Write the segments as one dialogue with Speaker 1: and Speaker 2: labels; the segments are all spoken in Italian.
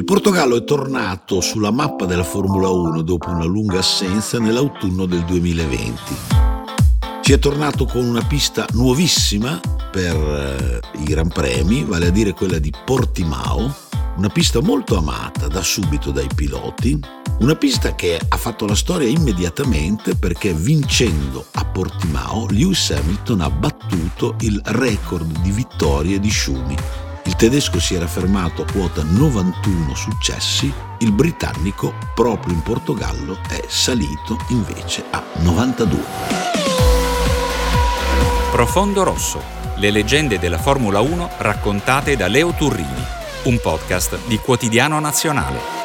Speaker 1: Il Portogallo è tornato sulla mappa della Formula 1 dopo una lunga assenza nell'autunno del 2020. Ci è tornato con una pista nuovissima per eh, i Gran Premi, vale a dire quella di Portimao, una pista molto amata da subito dai piloti, una pista che ha fatto la storia immediatamente perché vincendo a Portimao Lewis Hamilton ha battuto il record di vittorie di Schumi. Il tedesco si era fermato a quota 91 successi, il britannico proprio in Portogallo è salito invece a 92.
Speaker 2: Profondo Rosso, le leggende della Formula 1 raccontate da Leo Turrini, un podcast di Quotidiano Nazionale.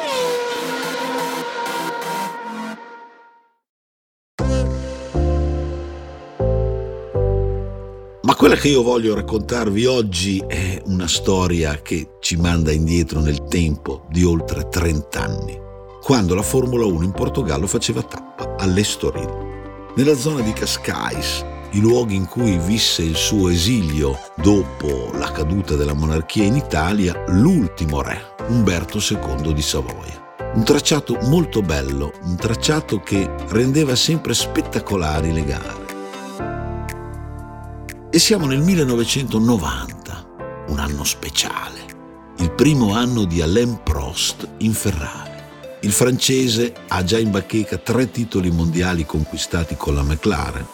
Speaker 1: Quella che io voglio raccontarvi oggi è una storia che ci manda indietro nel tempo di oltre 30 anni, quando la Formula 1 in Portogallo faceva tappa all'Estoril, nella zona di Cascais, i luoghi in cui visse il suo esilio dopo la caduta della monarchia in Italia l'ultimo re, Umberto II di Savoia. Un tracciato molto bello, un tracciato che rendeva sempre spettacolari le gare. E siamo nel 1990, un anno speciale, il primo anno di Alain Prost in Ferrari. Il francese ha già in bacheca tre titoli mondiali conquistati con la McLaren,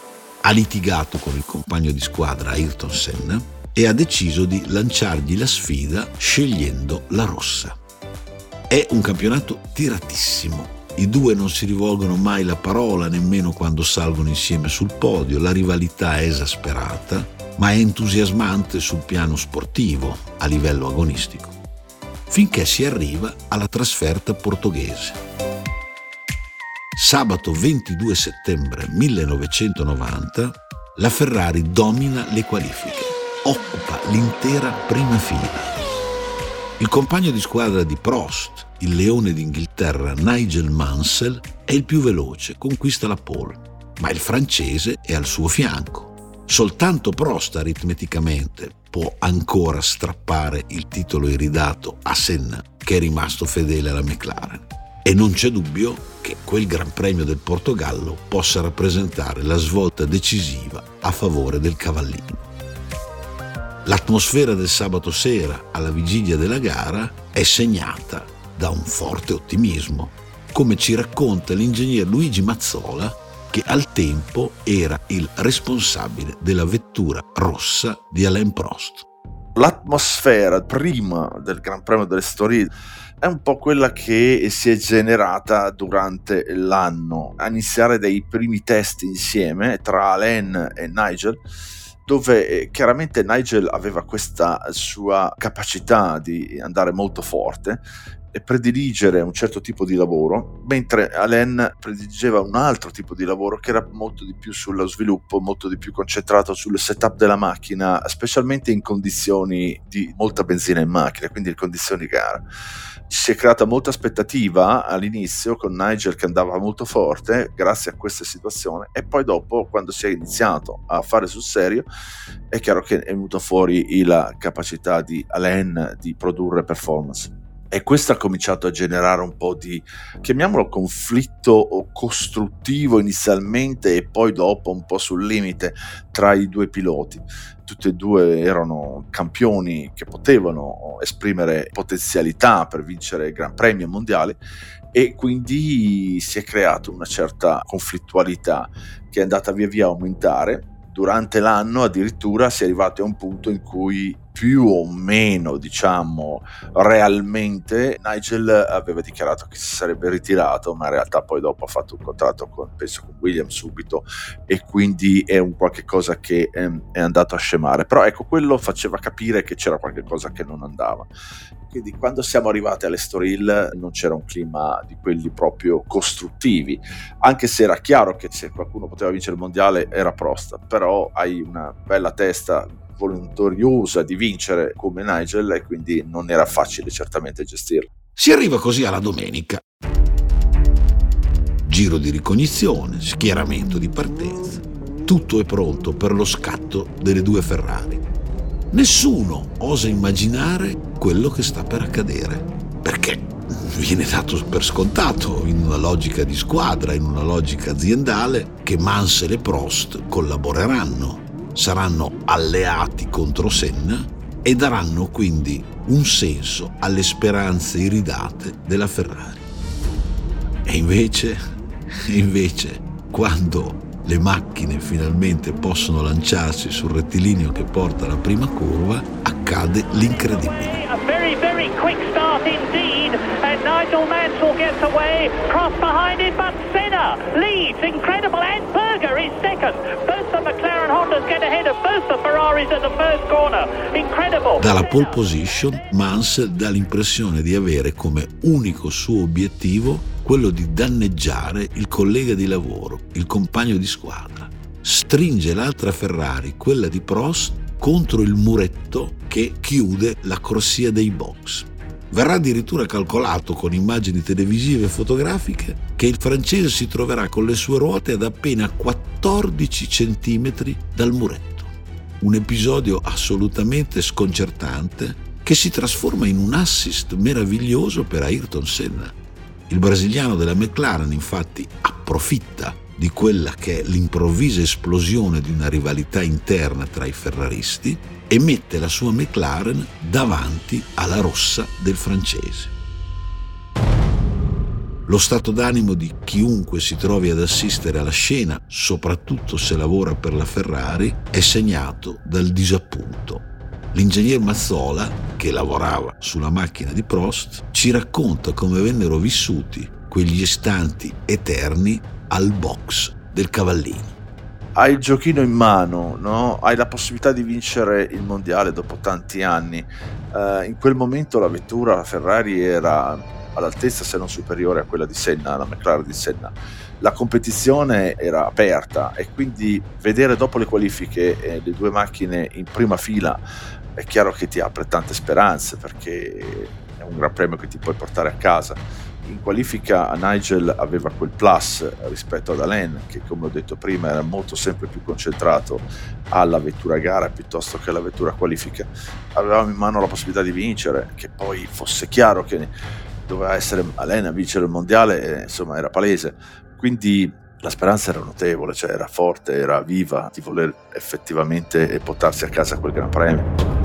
Speaker 1: ha litigato con il compagno di squadra Ayrton Senna e ha deciso di lanciargli la sfida scegliendo la rossa. È un campionato tiratissimo, i due non si rivolgono mai la parola nemmeno quando salgono insieme sul podio, la rivalità è esasperata, ma è entusiasmante sul piano sportivo, a livello agonistico, finché si arriva alla trasferta portoghese. Sabato 22 settembre 1990 la Ferrari domina le qualifiche, occupa l'intera prima fila. Il compagno di squadra di Prost, il leone d'Inghilterra Nigel Mansell, è il più veloce, conquista la pole, ma il francese è al suo fianco. Soltanto Prost aritmeticamente può ancora strappare il titolo iridato a Senna, che è rimasto fedele alla McLaren. E non c'è dubbio che quel Gran Premio del Portogallo possa rappresentare la svolta decisiva a favore del cavallino. L'atmosfera del sabato sera alla vigilia della gara è segnata da un forte ottimismo, come ci racconta l'ingegner Luigi Mazzola, che al tempo era il responsabile della vettura rossa di Alain Prost.
Speaker 3: L'atmosfera prima del Gran Premio dell'Estoril è un po' quella che si è generata durante l'anno, a iniziare dai primi test insieme tra Alain e Nigel dove eh, chiaramente Nigel aveva questa sua capacità di andare molto forte prediligere un certo tipo di lavoro, mentre Alain prediligeva un altro tipo di lavoro che era molto di più sullo sviluppo, molto di più concentrato sul setup della macchina, specialmente in condizioni di molta benzina in macchina, quindi in condizioni di gara. Si è creata molta aspettativa all'inizio con Nigel che andava molto forte grazie a questa situazione e poi dopo quando si è iniziato a fare sul serio è chiaro che è venuta fuori la capacità di Alain di produrre performance e questo ha cominciato a generare un po' di, chiamiamolo conflitto costruttivo inizialmente e poi dopo un po' sul limite tra i due piloti. Tutti e due erano campioni che potevano esprimere potenzialità per vincere Gran Premi mondiali e quindi si è creata una certa conflittualità che è andata via via a aumentare durante l'anno addirittura si è arrivati a un punto in cui più o meno, diciamo, realmente Nigel aveva dichiarato che si sarebbe ritirato, ma in realtà poi dopo ha fatto un contratto con, penso, con Williams subito e quindi è un qualche cosa che è, ehm, è andato a scemare. Però ecco, quello faceva capire che c'era qualche cosa che non andava. Quindi quando siamo arrivati all'Estoril non c'era un clima di quelli proprio costruttivi, anche se era chiaro che se qualcuno poteva vincere il mondiale era Prost, però hai una bella testa volontariosa di vincere come Nigel e quindi non era facile certamente gestirlo.
Speaker 1: Si arriva così alla domenica. Giro di ricognizione, schieramento di partenza. Tutto è pronto per lo scatto delle due Ferrari. Nessuno osa immaginare quello che sta per accadere. Perché viene dato per scontato in una logica di squadra, in una logica aziendale, che Mansell e Prost collaboreranno, saranno alleati contro Senna e daranno quindi un senso alle speranze iridate della Ferrari. E invece, invece, quando le macchine finalmente possono lanciarsi sul rettilineo che porta alla prima curva, accade l'incredibile. Very, very quick start indeed, and Nigel Mansell gets away, cross behind him, but Senna leads, incredible, and Berger is second. Both the McLaren Hondas get ahead of both the Ferraris at the first corner. Incredible. Dalla pole position, Mansell dà l'impressione di avere come unico suo obiettivo quello di danneggiare il collega di lavoro, il compagno di squadra. Stringe l'altra Ferrari, quella di Prost, contro il muretto che chiude la corsia dei box. Verrà addirittura calcolato con immagini televisive e fotografiche che il francese si troverà con le sue ruote ad appena 14 cm dal muretto. Un episodio assolutamente sconcertante che si trasforma in un assist meraviglioso per Ayrton Senna il brasiliano della McLaren infatti approfitta di quella che è l'improvvisa esplosione di una rivalità interna tra i ferraristi e mette la sua McLaren davanti alla rossa del francese. Lo stato d'animo di chiunque si trovi ad assistere alla scena, soprattutto se lavora per la Ferrari, è segnato dal disappunto L'ingegner Mazzola, che lavorava sulla macchina di Prost, ci racconta come vennero vissuti quegli istanti eterni al box del cavallino.
Speaker 3: Hai il giochino in mano, no? hai la possibilità di vincere il mondiale dopo tanti anni. Uh, in quel momento la vettura, la Ferrari, era all'altezza se non superiore a quella di Senna, la McLaren di Senna. La competizione era aperta e quindi vedere dopo le qualifiche eh, le due macchine in prima fila è chiaro che ti apre tante speranze perché è un gran premio che ti puoi portare a casa. In qualifica Nigel aveva quel plus rispetto ad Alain che come ho detto prima era molto sempre più concentrato alla vettura gara piuttosto che alla vettura qualifica. Avevamo in mano la possibilità di vincere, che poi fosse chiaro che doveva essere Alain a vincere il mondiale, eh, insomma era palese. Quindi la speranza era notevole, cioè era forte, era viva di voler effettivamente portarsi a casa quel Gran Premio.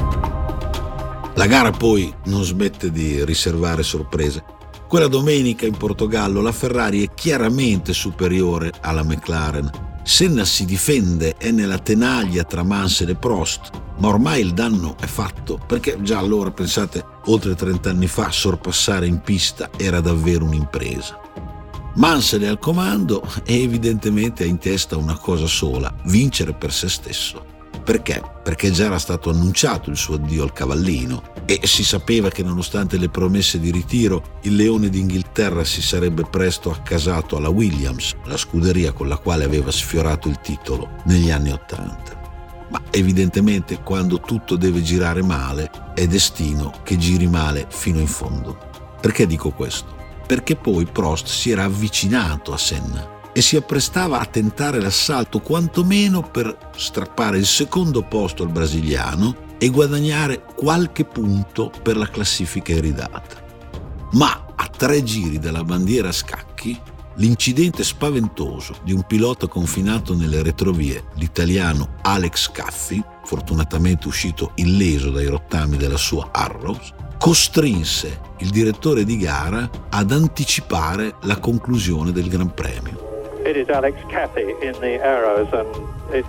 Speaker 1: La gara poi non smette di riservare sorprese. Quella domenica in Portogallo la Ferrari è chiaramente superiore alla McLaren. Senna si difende, è nella tenaglia tra Mansell e Prost, ma ormai il danno è fatto, perché già allora, pensate, oltre 30 anni fa, sorpassare in pista era davvero un'impresa. Mansell è al comando e evidentemente ha in testa una cosa sola, vincere per se stesso. Perché? Perché già era stato annunciato il suo addio al cavallino e si sapeva che nonostante le promesse di ritiro, il leone d'Inghilterra si sarebbe presto accasato alla Williams, la scuderia con la quale aveva sfiorato il titolo negli anni Ottanta. Ma evidentemente quando tutto deve girare male è destino che giri male fino in fondo. Perché dico questo? Perché poi Prost si era avvicinato a Senna e si apprestava a tentare l'assalto quantomeno per strappare il secondo posto al brasiliano e guadagnare qualche punto per la classifica iridata. Ma a tre giri dalla bandiera a scacchi, l'incidente spaventoso di un pilota confinato nelle retrovie, l'italiano Alex Caffi, fortunatamente uscito illeso dai rottami della sua Arrows, costrinse il direttore di gara ad anticipare la conclusione del Gran Premio it is Alex Cathy in the arrows, and it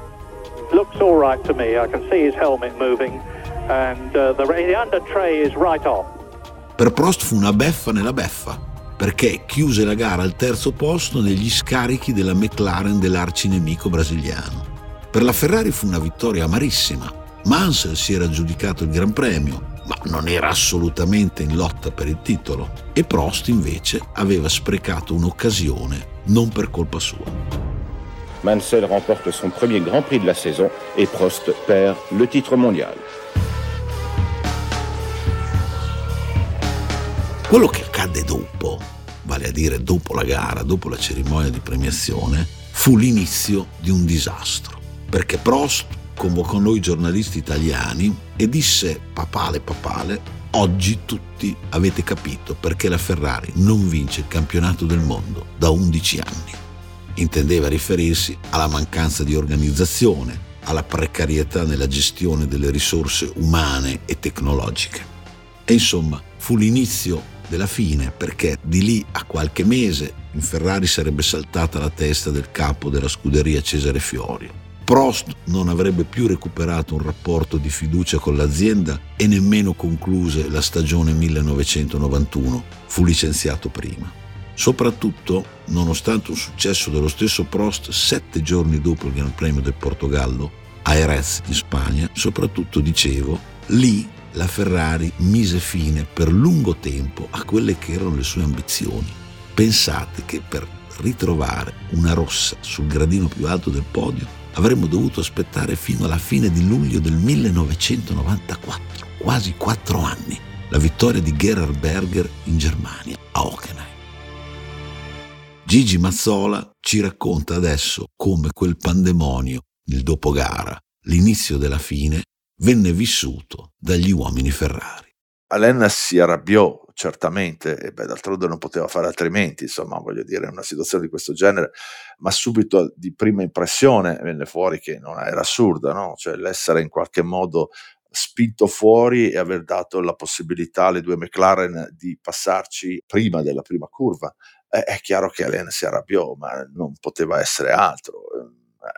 Speaker 1: looks all right to me. I can see his helmet moving, and uh, the, the under tray is right off. Per Prost fu una beffa nella beffa, perché chiuse la gara al terzo posto negli scarichi della McLaren dell'arcinemico brasiliano. Per la Ferrari fu una vittoria amarissima. Mansell si era aggiudicato il Gran Premio, ma non era assolutamente in lotta per il titolo e Prost invece aveva sprecato un'occasione non per colpa sua.
Speaker 4: Mansell remporte son premier Grand Prix de la saison et Prost perd le titre mondial.
Speaker 1: Quello che accadde dopo, vale a dire dopo la gara, dopo la cerimonia di premiazione, fu l'inizio di un disastro, perché Prost convocò noi giornalisti italiani e disse papale papale Oggi tutti avete capito perché la Ferrari non vince il campionato del mondo da 11 anni. Intendeva riferirsi alla mancanza di organizzazione, alla precarietà nella gestione delle risorse umane e tecnologiche. E insomma, fu l'inizio della fine perché di lì a qualche mese in Ferrari sarebbe saltata la testa del capo della scuderia Cesare Fiorio. Prost non avrebbe più recuperato un rapporto di fiducia con l'azienda e nemmeno concluse la stagione 1991, fu licenziato prima. Soprattutto, nonostante un successo dello stesso Prost sette giorni dopo il Gran Premio del Portogallo, a Jerez in Spagna, soprattutto dicevo, lì la Ferrari mise fine per lungo tempo a quelle che erano le sue ambizioni. Pensate che per ritrovare una rossa sul gradino più alto del podio avremmo dovuto aspettare fino alla fine di luglio del 1994, quasi quattro anni, la vittoria di Gerhard Berger in Germania, a Hockenheim. Gigi Mazzola ci racconta adesso come quel pandemonio, il dopogara, l'inizio della fine, venne vissuto dagli uomini Ferrari.
Speaker 3: Alain si arrabbiò certamente, e beh, d'altronde non poteva fare altrimenti, insomma, voglio dire, in una situazione di questo genere, ma subito di prima impressione venne fuori che non era assurda, no? Cioè l'essere in qualche modo spinto fuori e aver dato la possibilità alle due McLaren di passarci prima della prima curva. Eh, è chiaro che Alain si arrabbiò, ma non poteva essere altro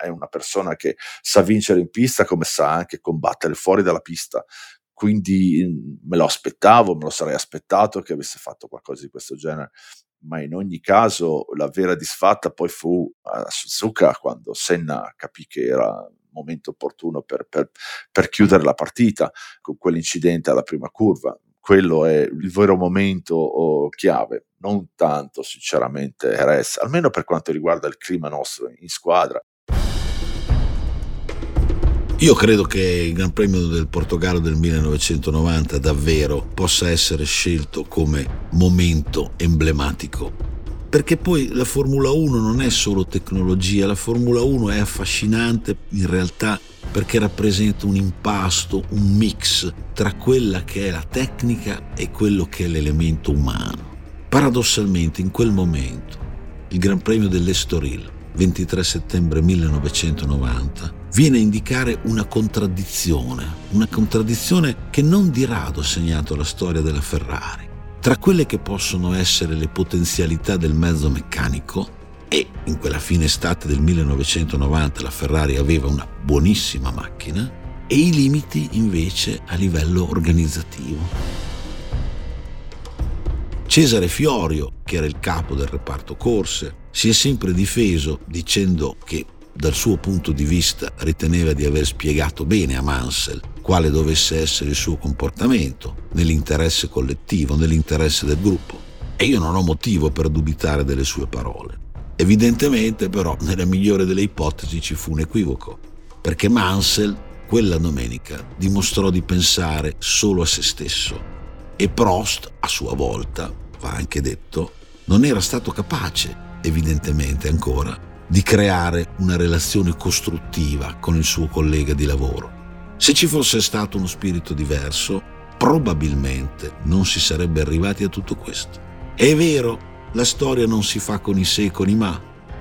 Speaker 3: è una persona che sa vincere in pista come sa anche combattere fuori dalla pista. Quindi mm, me lo aspettavo, me lo sarei aspettato che avesse fatto qualcosa di questo genere. Ma in ogni caso la vera disfatta poi fu a Suzuka quando Senna capì che era il momento opportuno per, per, per chiudere la partita con quell'incidente alla prima curva quello è il vero momento oh, chiave, non tanto sinceramente Jerez, almeno per quanto riguarda il clima nostro in squadra.
Speaker 1: Io credo che il Gran Premio del Portogallo del 1990 davvero possa essere scelto come momento emblematico. Perché poi la Formula 1 non è solo tecnologia, la Formula 1 è affascinante in realtà perché rappresenta un impasto, un mix tra quella che è la tecnica e quello che è l'elemento umano. Paradossalmente in quel momento il Gran Premio dell'Estoril 23 settembre 1990, viene a indicare una contraddizione, una contraddizione che non di rado ha segnato la storia della Ferrari. Tra quelle che possono essere le potenzialità del mezzo meccanico, e in quella fine estate del 1990 la Ferrari aveva una buonissima macchina, e i limiti invece a livello organizzativo. Cesare Fiorio, che era il capo del reparto corse, si è sempre difeso dicendo che dal suo punto di vista riteneva di aver spiegato bene a Mansell quale dovesse essere il suo comportamento nell'interesse collettivo, nell'interesse del gruppo. E io non ho motivo per dubitare delle sue parole. Evidentemente però nella migliore delle ipotesi ci fu un equivoco, perché Mansell quella domenica dimostrò di pensare solo a se stesso e Prost a sua volta, va anche detto, non era stato capace evidentemente ancora, di creare una relazione costruttiva con il suo collega di lavoro. Se ci fosse stato uno spirito diverso, probabilmente non si sarebbe arrivati a tutto questo. È vero, la storia non si fa con i se e con i ma,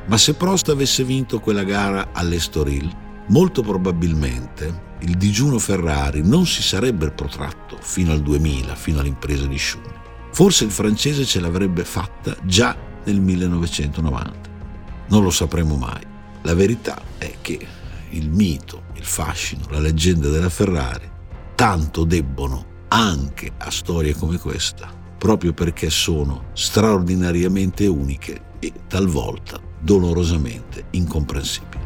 Speaker 1: ma se Prost avesse vinto quella gara all'Estoril, molto probabilmente il digiuno Ferrari non si sarebbe protratto fino al 2000, fino all'impresa di Schumi. Forse il francese ce l'avrebbe fatta già nel 1990. Non lo sapremo mai. La verità è che il mito, il fascino, la leggenda della Ferrari tanto debbono anche a storie come questa, proprio perché sono straordinariamente uniche e talvolta dolorosamente incomprensibili.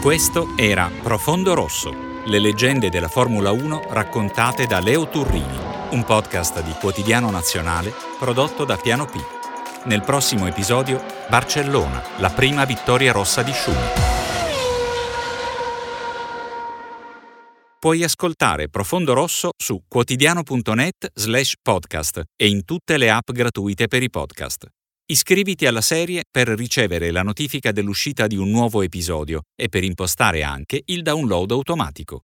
Speaker 2: Questo era Profondo Rosso le leggende della Formula 1 raccontate da Leo Turrini, un podcast di Quotidiano Nazionale prodotto da Piano P. Nel prossimo episodio, Barcellona, la prima vittoria rossa di Schumi. Puoi ascoltare Profondo Rosso su quotidiano.net slash podcast e in tutte le app gratuite per i podcast. Iscriviti alla serie per ricevere la notifica dell'uscita di un nuovo episodio e per impostare anche il download automatico.